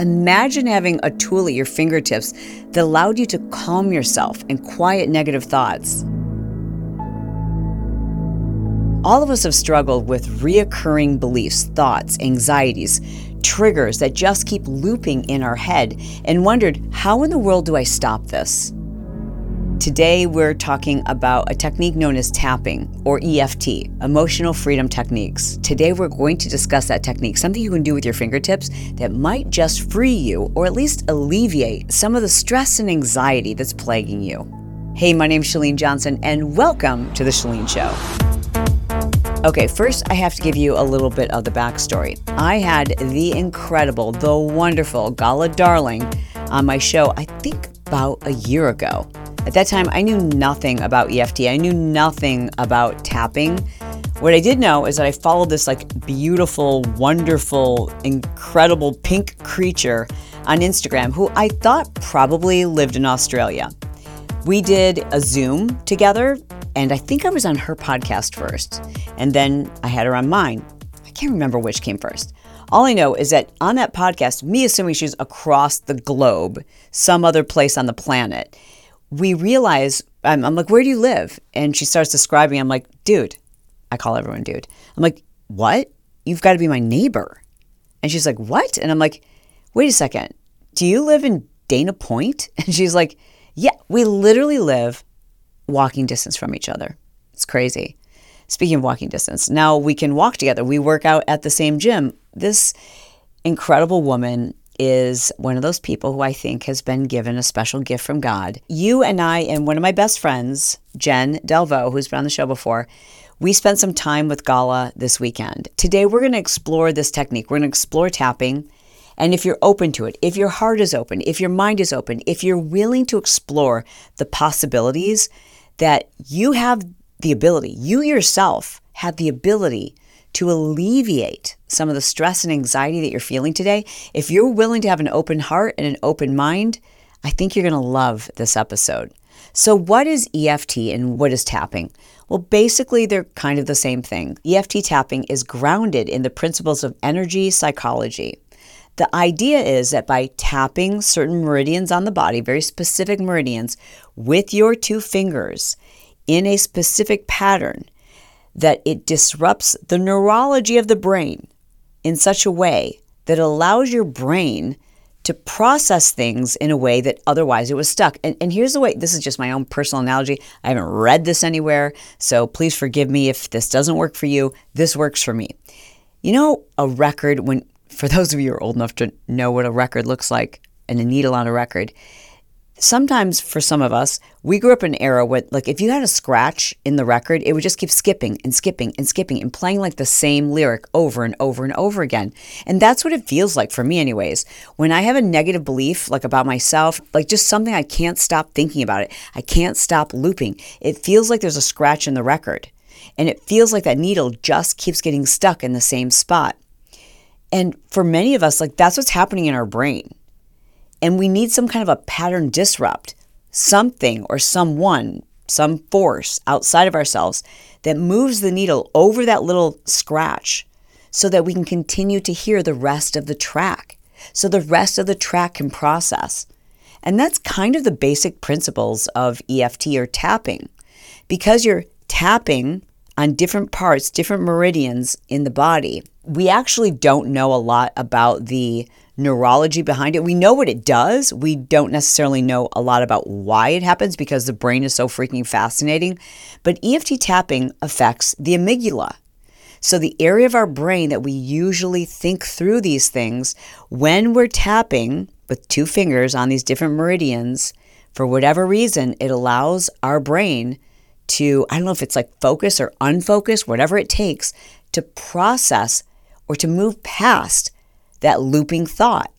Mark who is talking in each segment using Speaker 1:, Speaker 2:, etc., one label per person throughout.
Speaker 1: Imagine having a tool at your fingertips that allowed you to calm yourself and quiet negative thoughts. All of us have struggled with reoccurring beliefs, thoughts, anxieties, triggers that just keep looping in our head and wondered, how in the world do I stop this? Today, we're talking about a technique known as tapping or EFT, emotional freedom techniques. Today, we're going to discuss that technique, something you can do with your fingertips that might just free you or at least alleviate some of the stress and anxiety that's plaguing you. Hey, my name's Chalene Johnson, and welcome to The Chalene Show. Okay, first, I have to give you a little bit of the backstory. I had the incredible, the wonderful Gala Darling on my show, I think about a year ago. At that time, I knew nothing about EFT. I knew nothing about tapping. What I did know is that I followed this like beautiful, wonderful, incredible pink creature on Instagram who I thought probably lived in Australia. We did a Zoom together, and I think I was on her podcast first, and then I had her on mine. I can't remember which came first. All I know is that on that podcast, me assuming she's across the globe, some other place on the planet, we realize I'm, I'm, like, where do you live? And she starts describing. I'm like, dude, I call everyone dude. I'm like, what? You've got to be my neighbor. And she's like, what? And I'm like, wait a second. Do you live in Dana Point? And she's like, yeah, we literally live walking distance from each other. It's crazy. Speaking of walking distance, now we can walk together. We work out at the same gym. This incredible woman is one of those people who I think has been given a special gift from God. You and I, and one of my best friends, Jen Delvo, who's been on the show before, we spent some time with Gala this weekend. Today, we're going to explore this technique. We're going to explore tapping. And if you're open to it, if your heart is open, if your mind is open, if you're willing to explore the possibilities that you have the ability, you yourself have the ability to alleviate some of the stress and anxiety that you're feeling today, if you're willing to have an open heart and an open mind, I think you're going to love this episode. So, what is EFT and what is tapping? Well, basically, they're kind of the same thing. EFT tapping is grounded in the principles of energy psychology. The idea is that by tapping certain meridians on the body, very specific meridians, with your two fingers in a specific pattern, that it disrupts the neurology of the brain in such a way that allows your brain to process things in a way that otherwise it was stuck. And, and here's the way this is just my own personal analogy. I haven't read this anywhere, so please forgive me if this doesn't work for you. This works for me. You know, a record, when for those of you who are old enough to know what a record looks like and a needle on a record, sometimes for some of us, we grew up in an era where, like, if you had a scratch in the record, it would just keep skipping and skipping and skipping and playing like the same lyric over and over and over again. And that's what it feels like for me, anyways. When I have a negative belief, like about myself, like just something I can't stop thinking about it, I can't stop looping. It feels like there's a scratch in the record. And it feels like that needle just keeps getting stuck in the same spot. And for many of us, like, that's what's happening in our brain and we need some kind of a pattern disrupt, something or someone, some force outside of ourselves that moves the needle over that little scratch so that we can continue to hear the rest of the track, so the rest of the track can process. And that's kind of the basic principles of EFT or tapping. Because you're tapping on different parts, different meridians in the body, we actually don't know a lot about the neurology behind it. We know what it does. We don't necessarily know a lot about why it happens because the brain is so freaking fascinating. But EFT tapping affects the amygdala. So, the area of our brain that we usually think through these things, when we're tapping with two fingers on these different meridians, for whatever reason, it allows our brain to, I don't know if it's like focus or unfocus, whatever it takes, to process or to move past that looping thought.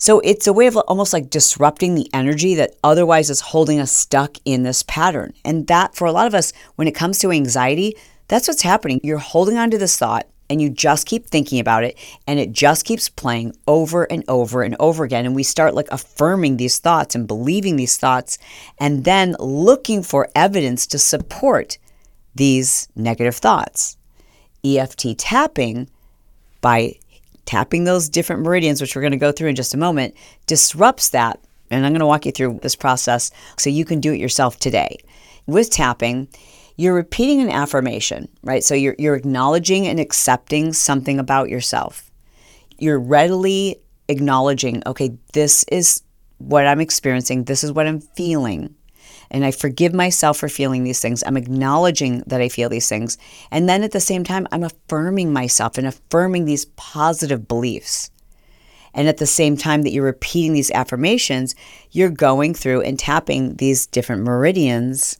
Speaker 1: So it's a way of almost like disrupting the energy that otherwise is holding us stuck in this pattern. And that for a lot of us, when it comes to anxiety, that's what's happening. You're holding on to this thought and you just keep thinking about it and it just keeps playing over and over and over again. And we start like affirming these thoughts and believing these thoughts and then looking for evidence to support these negative thoughts. EFT tapping by tapping those different meridians, which we're going to go through in just a moment, disrupts that. And I'm going to walk you through this process so you can do it yourself today. With tapping, you're repeating an affirmation, right? So you're, you're acknowledging and accepting something about yourself. You're readily acknowledging, okay, this is what I'm experiencing, this is what I'm feeling. And I forgive myself for feeling these things. I'm acknowledging that I feel these things. And then at the same time, I'm affirming myself and affirming these positive beliefs. And at the same time that you're repeating these affirmations, you're going through and tapping these different meridians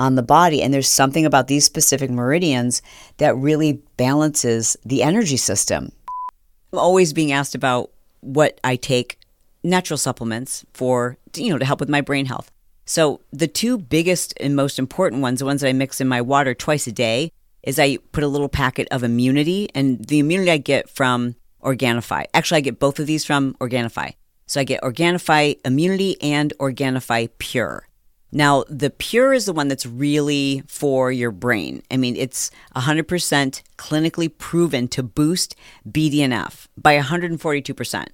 Speaker 1: on the body. And there's something about these specific meridians that really balances the energy system. I'm always being asked about what I take natural supplements for, you know, to help with my brain health. So the two biggest and most important ones, the ones that I mix in my water twice a day, is I put a little packet of immunity, and the immunity I get from Organifi. Actually, I get both of these from Organifi. So I get Organifi Immunity and Organifi Pure. Now, the Pure is the one that's really for your brain. I mean, it's 100% clinically proven to boost BDNF by 142%.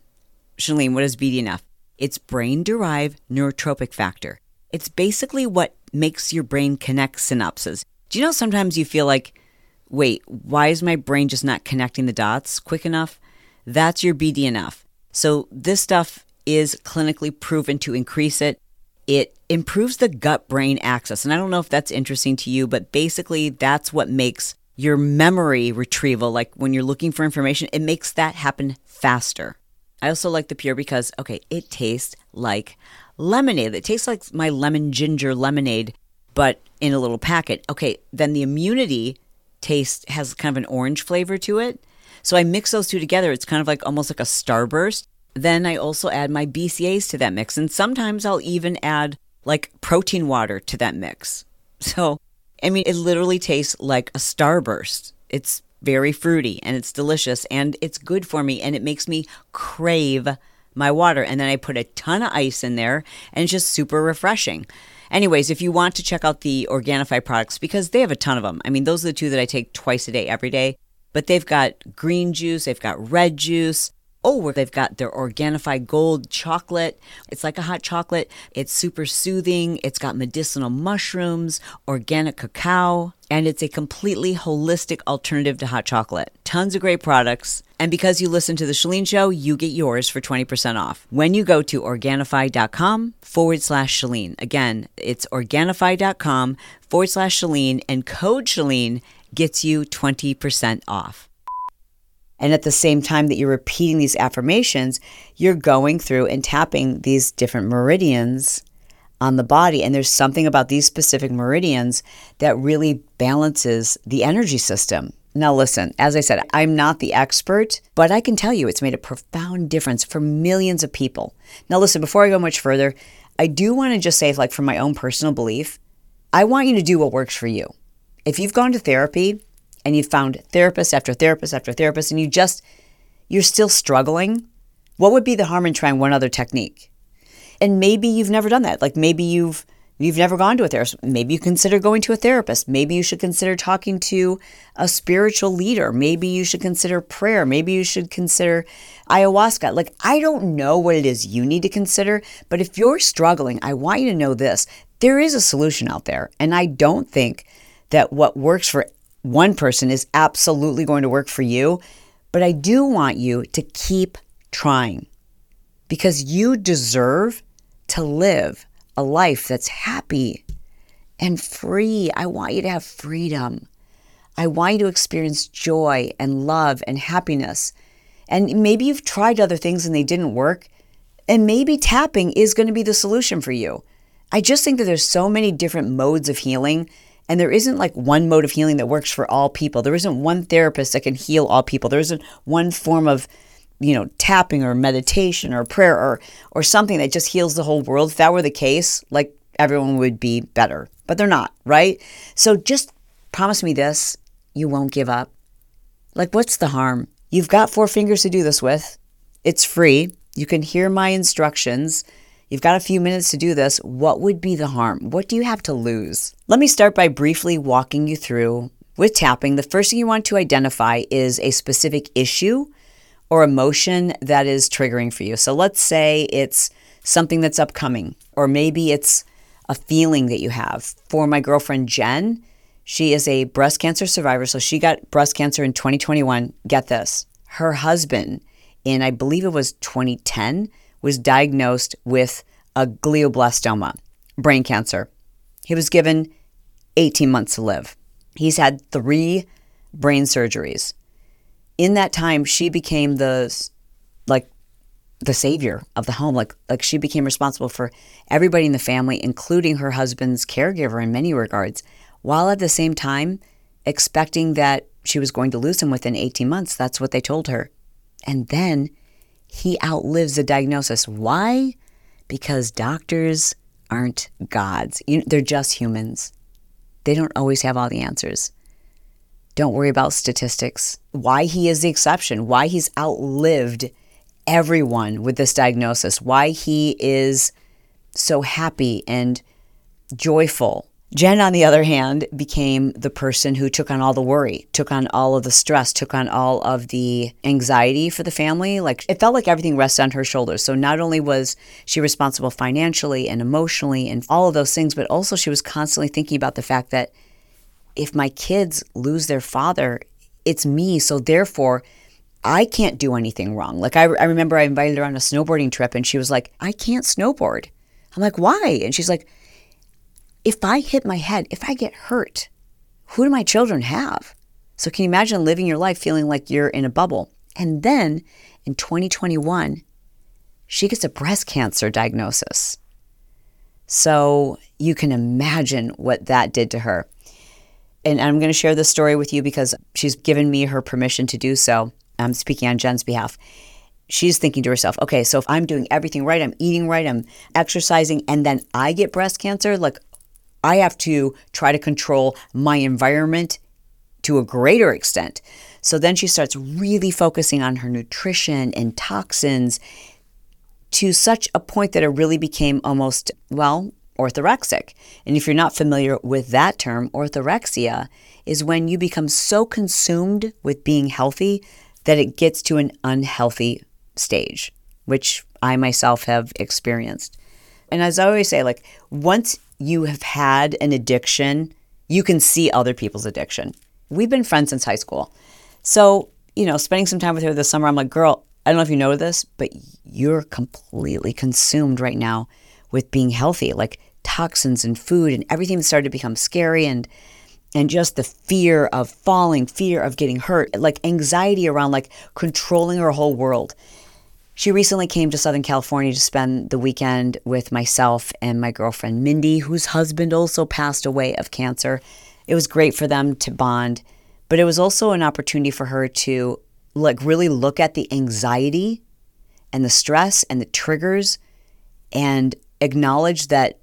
Speaker 1: Chalene, what is BDNF? It's brain derived neurotrophic factor. It's basically what makes your brain connect synapses. Do you know sometimes you feel like, wait, why is my brain just not connecting the dots quick enough? That's your BDNF. So this stuff is clinically proven to increase it. It improves the gut brain axis. And I don't know if that's interesting to you, but basically that's what makes your memory retrieval, like when you're looking for information, it makes that happen faster. I also like the pure because, okay, it tastes like lemonade. It tastes like my lemon ginger lemonade, but in a little packet. Okay, then the immunity taste has kind of an orange flavor to it. So I mix those two together. It's kind of like almost like a starburst. Then I also add my BCAs to that mix. And sometimes I'll even add like protein water to that mix. So, I mean, it literally tastes like a starburst. It's very fruity and it's delicious and it's good for me and it makes me crave my water. And then I put a ton of ice in there and it's just super refreshing. Anyways, if you want to check out the Organifi products, because they have a ton of them. I mean, those are the two that I take twice a day, every day. But they've got green juice, they've got red juice, Oh, they've got their Organifi Gold chocolate. It's like a hot chocolate. It's super soothing. It's got medicinal mushrooms, organic cacao, and it's a completely holistic alternative to hot chocolate. Tons of great products. And because you listen to The Chalene Show, you get yours for 20% off when you go to Organifi.com forward slash Chalene. Again, it's Organifi.com forward slash Chalene, and code Chalene gets you 20% off. And at the same time that you're repeating these affirmations, you're going through and tapping these different meridians on the body. And there's something about these specific meridians that really balances the energy system. Now, listen, as I said, I'm not the expert, but I can tell you it's made a profound difference for millions of people. Now, listen, before I go much further, I do want to just say, like, from my own personal belief, I want you to do what works for you. If you've gone to therapy and you've found therapist after therapist after therapist and you just you're still struggling, what would be the harm in trying one other technique? And maybe you've never done that. Like maybe you've you've never gone to a therapist. Maybe you consider going to a therapist. Maybe you should consider talking to a spiritual leader. Maybe you should consider prayer. Maybe you should consider ayahuasca. Like I don't know what it is you need to consider, but if you're struggling, I want you to know this. There is a solution out there, and I don't think that what works for one person is absolutely going to work for you, but I do want you to keep trying because you deserve to live a life that's happy and free. I want you to have freedom. I want you to experience joy and love and happiness. And maybe you've tried other things and they didn't work. And maybe tapping is going to be the solution for you. I just think that there's so many different modes of healing and there isn't like one mode of healing that works for all people. There isn't one therapist that can heal all people. There isn't one form of, you know, tapping or meditation or prayer or or something that just heals the whole world. If that were the case, like everyone would be better. But they're not, right? So just promise me this, you won't give up. Like what's the harm? You've got four fingers to do this with. It's free. You can hear my instructions. You've got a few minutes to do this. What would be the harm? What do you have to lose? Let me start by briefly walking you through with tapping. The first thing you want to identify is a specific issue or emotion that is triggering for you. So let's say it's something that's upcoming, or maybe it's a feeling that you have. For my girlfriend Jen, she is a breast cancer survivor. So she got breast cancer in 2021. Get this her husband, in I believe it was 2010, was diagnosed with a glioblastoma, brain cancer. He was given 18 months to live. He's had three brain surgeries. In that time, she became the like the savior of the home. Like like she became responsible for everybody in the family, including her husband's caregiver in many regards, while at the same time expecting that she was going to lose him within 18 months. That's what they told her. And then he outlives the diagnosis. Why? Because doctors aren't gods. You, they're just humans. They don't always have all the answers. Don't worry about statistics. Why he is the exception, why he's outlived everyone with this diagnosis, why he is so happy and joyful Jen, on the other hand, became the person who took on all the worry, took on all of the stress, took on all of the anxiety for the family. Like it felt like everything rested on her shoulders. So not only was she responsible financially and emotionally and all of those things, but also she was constantly thinking about the fact that if my kids lose their father, it's me. So therefore, I can't do anything wrong. Like I, I remember I invited her on a snowboarding trip and she was like, I can't snowboard. I'm like, why? And she's like, if I hit my head, if I get hurt, who do my children have? So, can you imagine living your life feeling like you're in a bubble? And then in 2021, she gets a breast cancer diagnosis. So, you can imagine what that did to her. And I'm going to share this story with you because she's given me her permission to do so. I'm speaking on Jen's behalf. She's thinking to herself, okay, so if I'm doing everything right, I'm eating right, I'm exercising, and then I get breast cancer, like, I have to try to control my environment to a greater extent. So then she starts really focusing on her nutrition and toxins to such a point that it really became almost, well, orthorexic. And if you're not familiar with that term, orthorexia is when you become so consumed with being healthy that it gets to an unhealthy stage, which I myself have experienced. And as I always say, like once you have had an addiction, you can see other people's addiction. We've been friends since high school. So, you know, spending some time with her this summer, I'm like, girl, I don't know if you know this, but you're completely consumed right now with being healthy, like toxins and food and everything started to become scary and and just the fear of falling, fear of getting hurt, like anxiety around like controlling her whole world. She recently came to Southern California to spend the weekend with myself and my girlfriend Mindy, whose husband also passed away of cancer. It was great for them to bond, but it was also an opportunity for her to like really look at the anxiety and the stress and the triggers and acknowledge that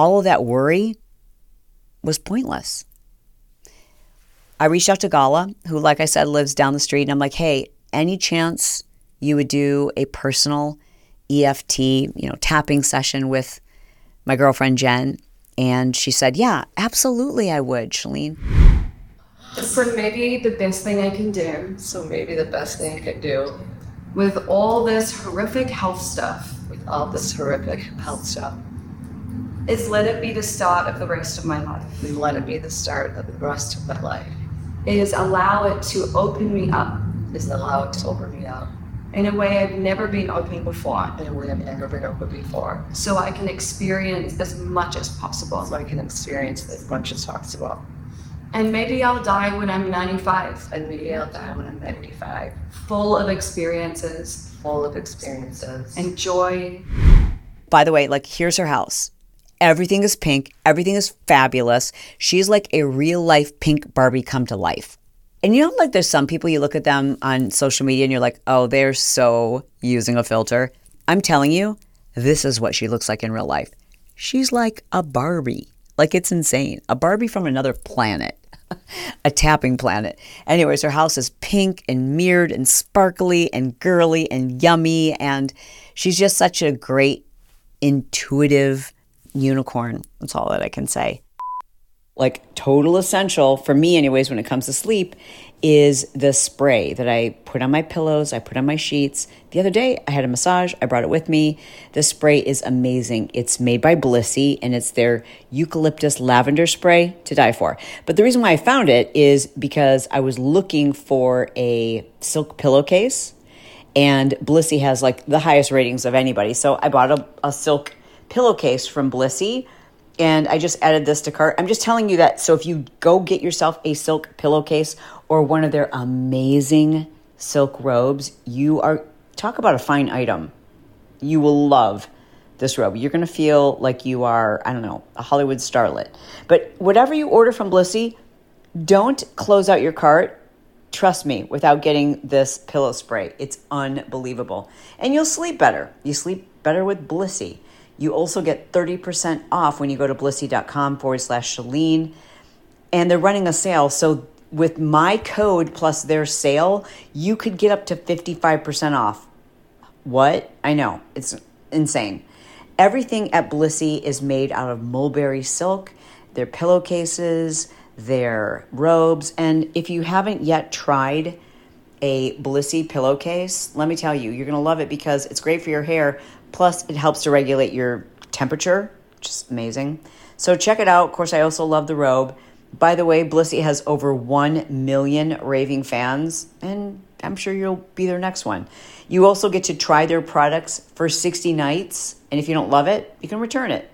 Speaker 1: all of that worry was pointless. I reached out to Gala, who, like I said, lives down the street, and I'm like, hey, any chance you would do a personal EFT, you know, tapping session with my girlfriend Jen. And she said, Yeah, absolutely, I would, Chalene.
Speaker 2: So maybe the best thing I can do.
Speaker 3: So maybe the best thing I could do
Speaker 2: with all this horrific health stuff,
Speaker 3: with all this horrific health stuff,
Speaker 2: is let it be the start of the rest of my life.
Speaker 3: We let it be the start of the rest of my life.
Speaker 2: Is allow it to open me up.
Speaker 3: Is allow it to open me up
Speaker 2: in a way I've never been open before.
Speaker 3: In a way I've never been open before.
Speaker 2: So I can experience as much as possible.
Speaker 3: So I can experience as much as possible.
Speaker 2: And maybe I'll die when I'm 95.
Speaker 3: And maybe I'll die when I'm 95.
Speaker 2: Full of experiences.
Speaker 3: Full of experiences.
Speaker 2: And joy.
Speaker 1: By the way, like, here's her house. Everything is pink. Everything is fabulous. She's like a real life pink Barbie come to life. And you know, like there's some people you look at them on social media and you're like, oh, they're so using a filter. I'm telling you, this is what she looks like in real life. She's like a Barbie. Like it's insane. A Barbie from another planet, a tapping planet. Anyways, her house is pink and mirrored and sparkly and girly and yummy. And she's just such a great, intuitive unicorn. That's all that I can say like total essential for me anyways when it comes to sleep is the spray that I put on my pillows, I put on my sheets. The other day, I had a massage, I brought it with me. The spray is amazing. It's made by Blissy and it's their eucalyptus lavender spray to die for. But the reason why I found it is because I was looking for a silk pillowcase and Blissy has like the highest ratings of anybody. So I bought a, a silk pillowcase from Blissy and I just added this to cart. I'm just telling you that. So if you go get yourself a silk pillowcase or one of their amazing silk robes, you are talk about a fine item. You will love this robe. You're going to feel like you are, I don't know, a Hollywood starlet. But whatever you order from Blissy, don't close out your cart. Trust me, without getting this pillow spray, it's unbelievable. And you'll sleep better. You sleep better with Blissy. You also get 30% off when you go to blissy.com forward slash Chalene. And they're running a sale. So with my code plus their sale, you could get up to 55% off. What? I know, it's insane. Everything at Blissy is made out of mulberry silk, their pillowcases, their robes. And if you haven't yet tried a Blissy pillowcase, let me tell you, you're going to love it because it's great for your hair. Plus, it helps to regulate your temperature, is amazing. So check it out. Of course, I also love the robe. By the way, Blissy has over 1 million raving fans, and I'm sure you'll be their next one. You also get to try their products for 60 nights, and if you don't love it, you can return it.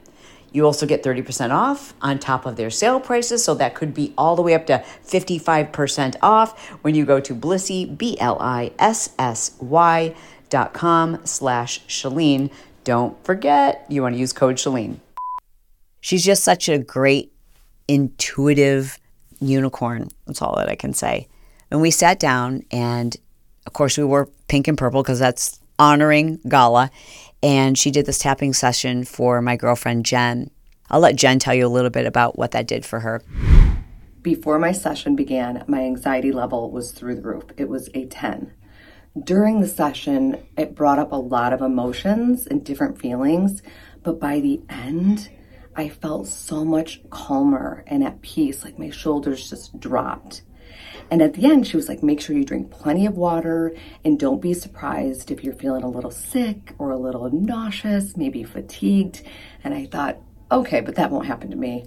Speaker 1: You also get 30% off on top of their sale prices, so that could be all the way up to 55% off when you go to Blissy, B L I S S Y dot com slash Chalene. Don't forget, you want to use code Chalene. She's just such a great intuitive unicorn. That's all that I can say. And we sat down, and of course, we wore pink and purple because that's honoring Gala. And she did this tapping session for my girlfriend, Jen. I'll let Jen tell you a little bit about what that did for her.
Speaker 3: Before my session began, my anxiety level was through the roof. It was a 10. During the session, it brought up a lot of emotions and different feelings, but by the end, I felt so much calmer and at peace, like my shoulders just dropped. And at the end, she was like, make sure you drink plenty of water and don't be surprised if you're feeling a little sick or a little nauseous, maybe fatigued. And I thought, okay, but that won't happen to me.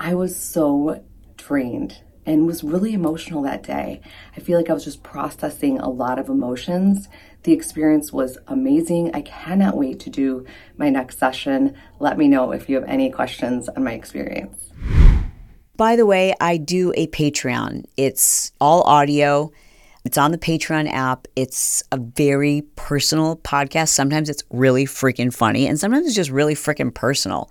Speaker 3: I was so drained and was really emotional that day. I feel like I was just processing a lot of emotions. The experience was amazing. I cannot wait to do my next session. Let me know if you have any questions on my experience.
Speaker 1: By the way, I do a Patreon. It's all audio. It's on the Patreon app. It's a very personal podcast. Sometimes it's really freaking funny, and sometimes it's just really freaking personal.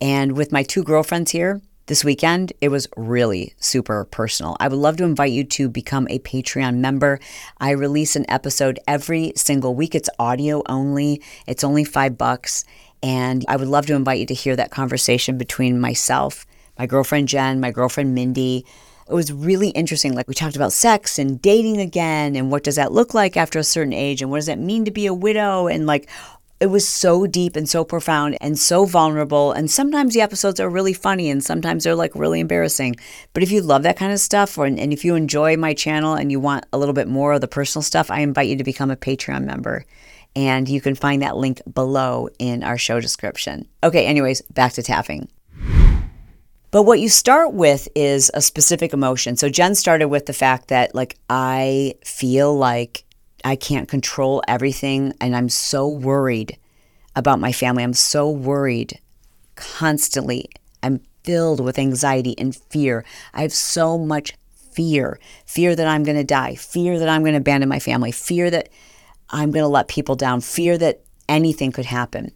Speaker 1: And with my two girlfriends here, this weekend, it was really super personal. I would love to invite you to become a Patreon member. I release an episode every single week. It's audio only, it's only five bucks. And I would love to invite you to hear that conversation between myself, my girlfriend Jen, my girlfriend Mindy. It was really interesting. Like, we talked about sex and dating again, and what does that look like after a certain age, and what does that mean to be a widow, and like it was so deep and so profound and so vulnerable. And sometimes the episodes are really funny and sometimes they're like really embarrassing. But if you love that kind of stuff or, and if you enjoy my channel and you want a little bit more of the personal stuff, I invite you to become a Patreon member. And you can find that link below in our show description. Okay, anyways, back to tapping. But what you start with is a specific emotion. So Jen started with the fact that, like, I feel like I can't control everything. And I'm so worried about my family. I'm so worried constantly. I'm filled with anxiety and fear. I have so much fear fear that I'm going to die, fear that I'm going to abandon my family, fear that I'm going to let people down, fear that anything could happen.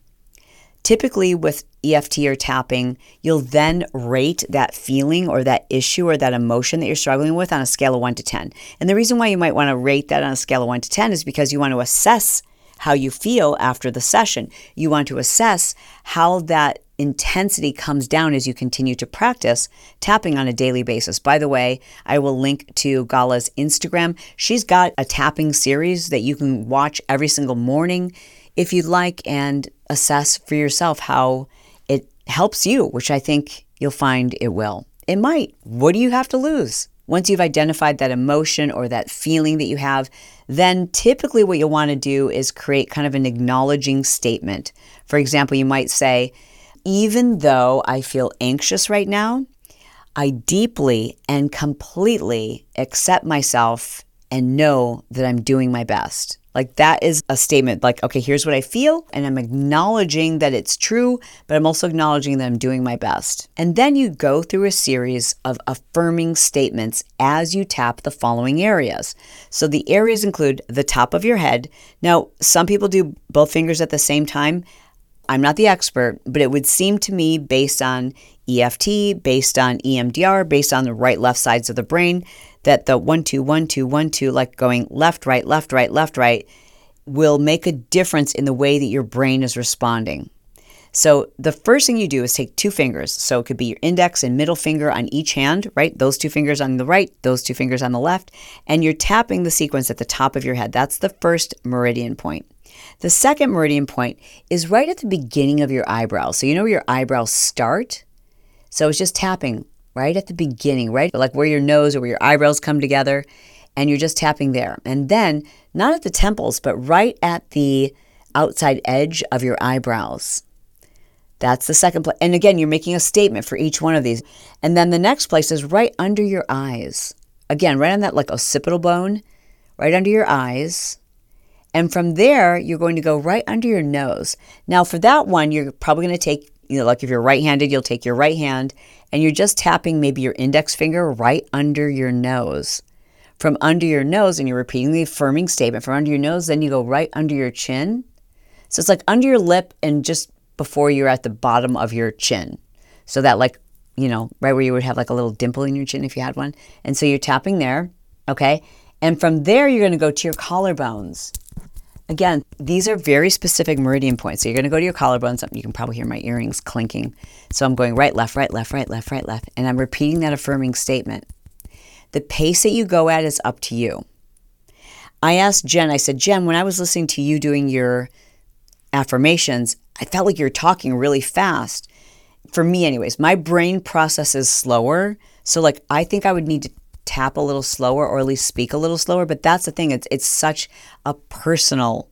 Speaker 1: Typically, with EFT or tapping, you'll then rate that feeling or that issue or that emotion that you're struggling with on a scale of one to 10. And the reason why you might want to rate that on a scale of one to 10 is because you want to assess how you feel after the session. You want to assess how that intensity comes down as you continue to practice tapping on a daily basis. By the way, I will link to Gala's Instagram. She's got a tapping series that you can watch every single morning if you'd like and assess for yourself how helps you, which I think you'll find it will. It might. What do you have to lose? Once you've identified that emotion or that feeling that you have, then typically what you'll want to do is create kind of an acknowledging statement. For example, you might say, even though I feel anxious right now, I deeply and completely accept myself and know that I'm doing my best. Like that is a statement like, okay, here's what I feel, and I'm acknowledging that it's true, but I'm also acknowledging that I'm doing my best. And then you go through a series of affirming statements as you tap the following areas. So the areas include the top of your head. Now, some people do both fingers at the same time. I'm not the expert, but it would seem to me, based on EFT, based on EMDR, based on the right left sides of the brain, that the one, two, one, two, one, two, like going left, right, left, right, left, right, will make a difference in the way that your brain is responding. So the first thing you do is take two fingers. So it could be your index and middle finger on each hand, right? Those two fingers on the right, those two fingers on the left, and you're tapping the sequence at the top of your head. That's the first meridian point. The second meridian point is right at the beginning of your eyebrows. So you know where your eyebrows start? So it's just tapping right at the beginning, right? Like where your nose or where your eyebrows come together, and you're just tapping there. And then, not at the temples, but right at the outside edge of your eyebrows. That's the second place. And again, you're making a statement for each one of these. And then the next place is right under your eyes. Again, right on that like occipital bone, right under your eyes. And from there, you're going to go right under your nose. Now, for that one, you're probably going to take, you know, like if you're right handed, you'll take your right hand and you're just tapping maybe your index finger right under your nose. From under your nose, and you're repeating the affirming statement from under your nose, then you go right under your chin. So it's like under your lip and just before you're at the bottom of your chin. So that, like, you know, right where you would have like a little dimple in your chin if you had one. And so you're tapping there, okay? And from there, you're going to go to your collarbones. Again, these are very specific meridian points. So you're going to go to your collarbones. You can probably hear my earrings clinking. So I'm going right, left, right, left, right, left, right, left. And I'm repeating that affirming statement. The pace that you go at is up to you. I asked Jen, I said, Jen, when I was listening to you doing your affirmations, I felt like you're talking really fast. For me, anyways, my brain processes slower. So, like, I think I would need to tap a little slower or at least speak a little slower. But that's the thing, it's, it's such a personal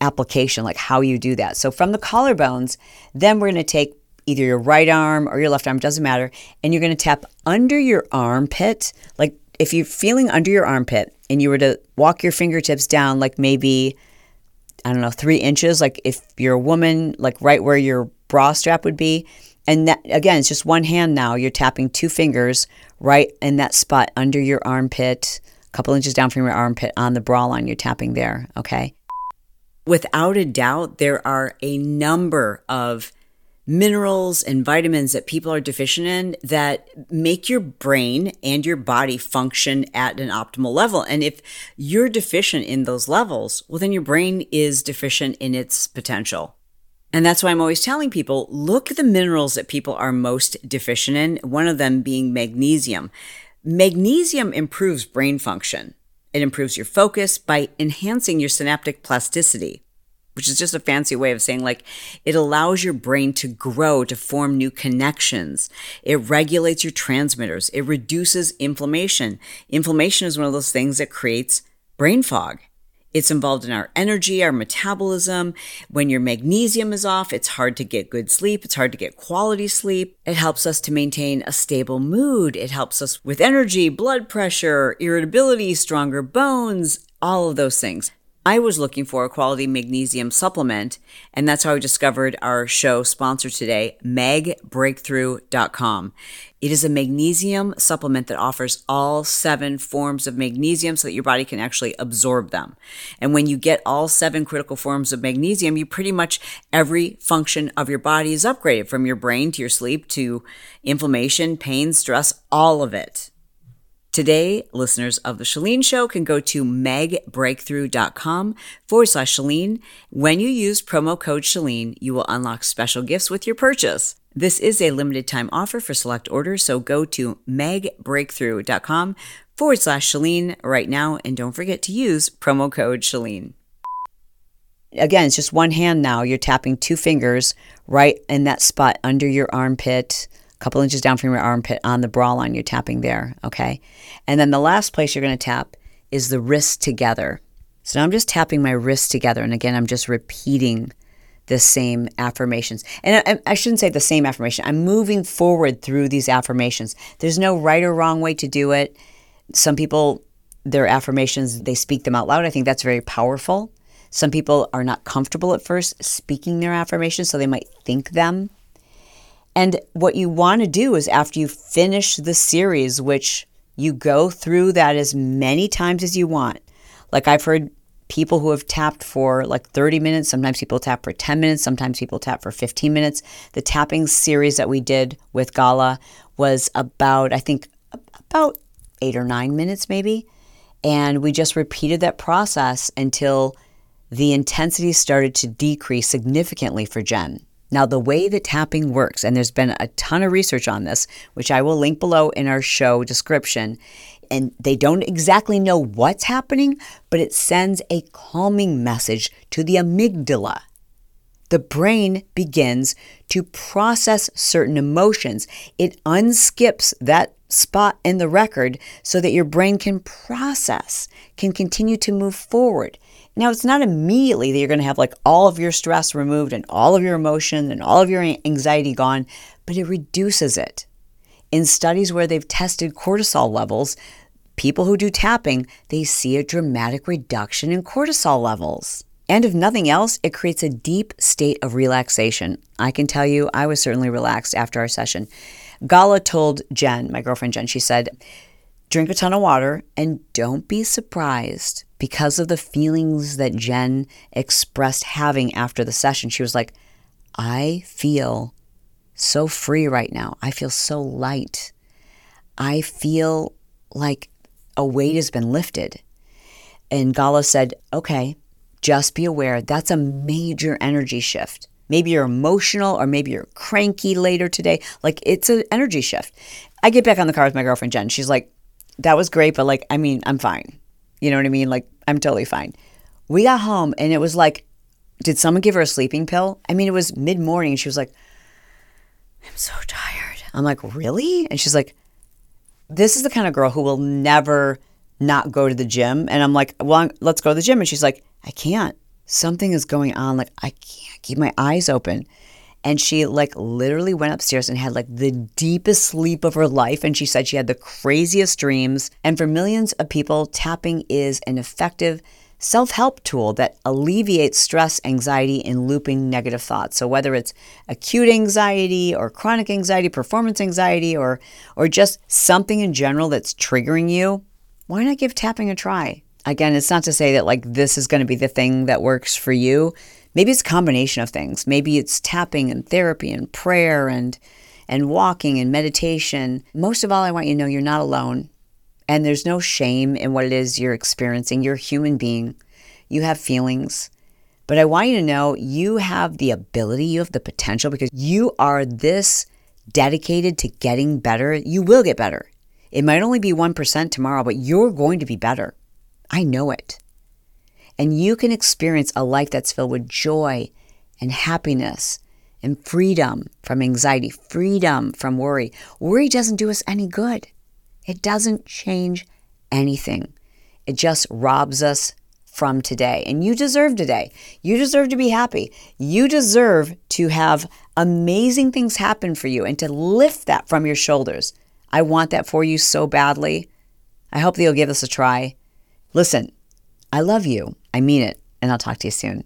Speaker 1: application, like how you do that. So from the collarbones, then we're going to take either your right arm or your left arm, doesn't matter, and you're going to tap under your armpit. Like if you're feeling under your armpit and you were to walk your fingertips down, like maybe, I don't know, three inches, like if you're a woman, like right where your bra strap would be. And that, again, it's just one hand now. You're tapping two fingers right in that spot under your armpit, a couple inches down from your armpit on the bra line. You're tapping there, okay? Without a doubt, there are a number of minerals and vitamins that people are deficient in that make your brain and your body function at an optimal level. And if you're deficient in those levels, well, then your brain is deficient in its potential. And that's why I'm always telling people look at the minerals that people are most deficient in, one of them being magnesium. Magnesium improves brain function. It improves your focus by enhancing your synaptic plasticity, which is just a fancy way of saying like it allows your brain to grow, to form new connections. It regulates your transmitters. It reduces inflammation. Inflammation is one of those things that creates brain fog. It's involved in our energy, our metabolism. When your magnesium is off, it's hard to get good sleep. It's hard to get quality sleep. It helps us to maintain a stable mood. It helps us with energy, blood pressure, irritability, stronger bones, all of those things. I was looking for a quality magnesium supplement, and that's how I discovered our show sponsor today, magbreakthrough.com. It is a magnesium supplement that offers all seven forms of magnesium so that your body can actually absorb them. And when you get all seven critical forms of magnesium, you pretty much every function of your body is upgraded from your brain to your sleep to inflammation, pain, stress, all of it. Today, listeners of The Chalene Show can go to magbreakthrough.com forward slash Chalene. When you use promo code Chalene, you will unlock special gifts with your purchase. This is a limited time offer for select orders, so go to magbreakthrough.com forward slash Chalene right now and don't forget to use promo code Chalene. Again, it's just one hand now. You're tapping two fingers right in that spot under your armpit a couple inches down from your armpit on the bra line. You're tapping there, okay? And then the last place you're going to tap is the wrists together. So now I'm just tapping my wrists together. And again, I'm just repeating the same affirmations. And I, I, shouldn't say the same affirmation. I'm moving forward through these affirmations. There's no right or wrong way to do it. Some people, their affirmations, they speak them out loud. I think that's very powerful. Some people are not comfortable at first speaking their affirmations, so they might think them. And what you want to do is after you finish the series, which you go through that as many times as you want. Like I've heard people who have tapped for like 30 minutes. Sometimes people tap for 10 minutes. Sometimes people tap for 15 minutes. The tapping series that we did with Gala was about, I think, about eight or nine minutes maybe. And we just repeated that process until the intensity started to decrease significantly for Jen. Now, the way that tapping works, and there's been a ton of research on this, which I will link below in our show description, and they don't exactly know what's happening, but it sends a calming message to the amygdala. The brain begins to process certain emotions. It unskips that spot in the record so that your brain can process, can continue to move forward. Now, it's not immediately that you're going to have like all of your stress removed and all of your emotion and all of your anxiety gone, but it reduces it. In studies where they've tested cortisol levels, people who do tapping, they see a dramatic reduction in cortisol levels. And if nothing else, it creates a deep state of relaxation. I can tell you, I was certainly relaxed after our session. Gala told Jen, my girlfriend Jen, she said, drink a ton of water and don't be surprised because of the feelings that Jen expressed having after the session. She was like, I feel so free right now. I feel so light. I feel like a weight has been lifted. And Gala said, okay, just be aware that's a major energy shift. Maybe you're emotional or maybe you're cranky later today. Like it's an energy shift. I get back on the car with my girlfriend Jen. She's like, that was great, but like, I mean, I'm fine. You know what I mean? Like, I'm totally fine. We got home and it was like, did someone give her a sleeping pill? I mean, it was mid morning she was like, I'm so tired. I'm like, really? And she's like, this is the kind of girl who will never not go to the gym. And I'm like, well, let's go to the gym. And she's like, I can't. Something is going on. Like, I can't keep my eyes open. And she like literally went upstairs and had like the deepest sleep of her life. And she said she had the craziest dreams. And for millions of people, tapping is an effective self help tool that alleviates stress, anxiety, and looping negative thoughts. So, whether it's acute anxiety or chronic anxiety, performance anxiety, or, or just something in general that's triggering you, why not give tapping a try? Again, it's not to say that like this is going to be the thing that works for you. Maybe it's a combination of things. Maybe it's tapping and therapy and prayer and and walking and meditation. Most of all, I want you to know you're not alone. And there's no shame in what it is you're experiencing. You're a human being, you have feelings. But I want you to know you have the ability, you have the potential because you are this dedicated to getting better. You will get better. It might only be 1% tomorrow, but you're going to be better. I know it. And you can experience a life that's filled with joy and happiness and freedom from anxiety, freedom from worry. Worry doesn't do us any good. It doesn't change anything. It just robs us from today. And you deserve today. You deserve to be happy. You deserve to have amazing things happen for you and to lift that from your shoulders. I want that for you so badly. I hope that you'll give this a try. Listen, I love you. I mean it. And I'll talk to you soon.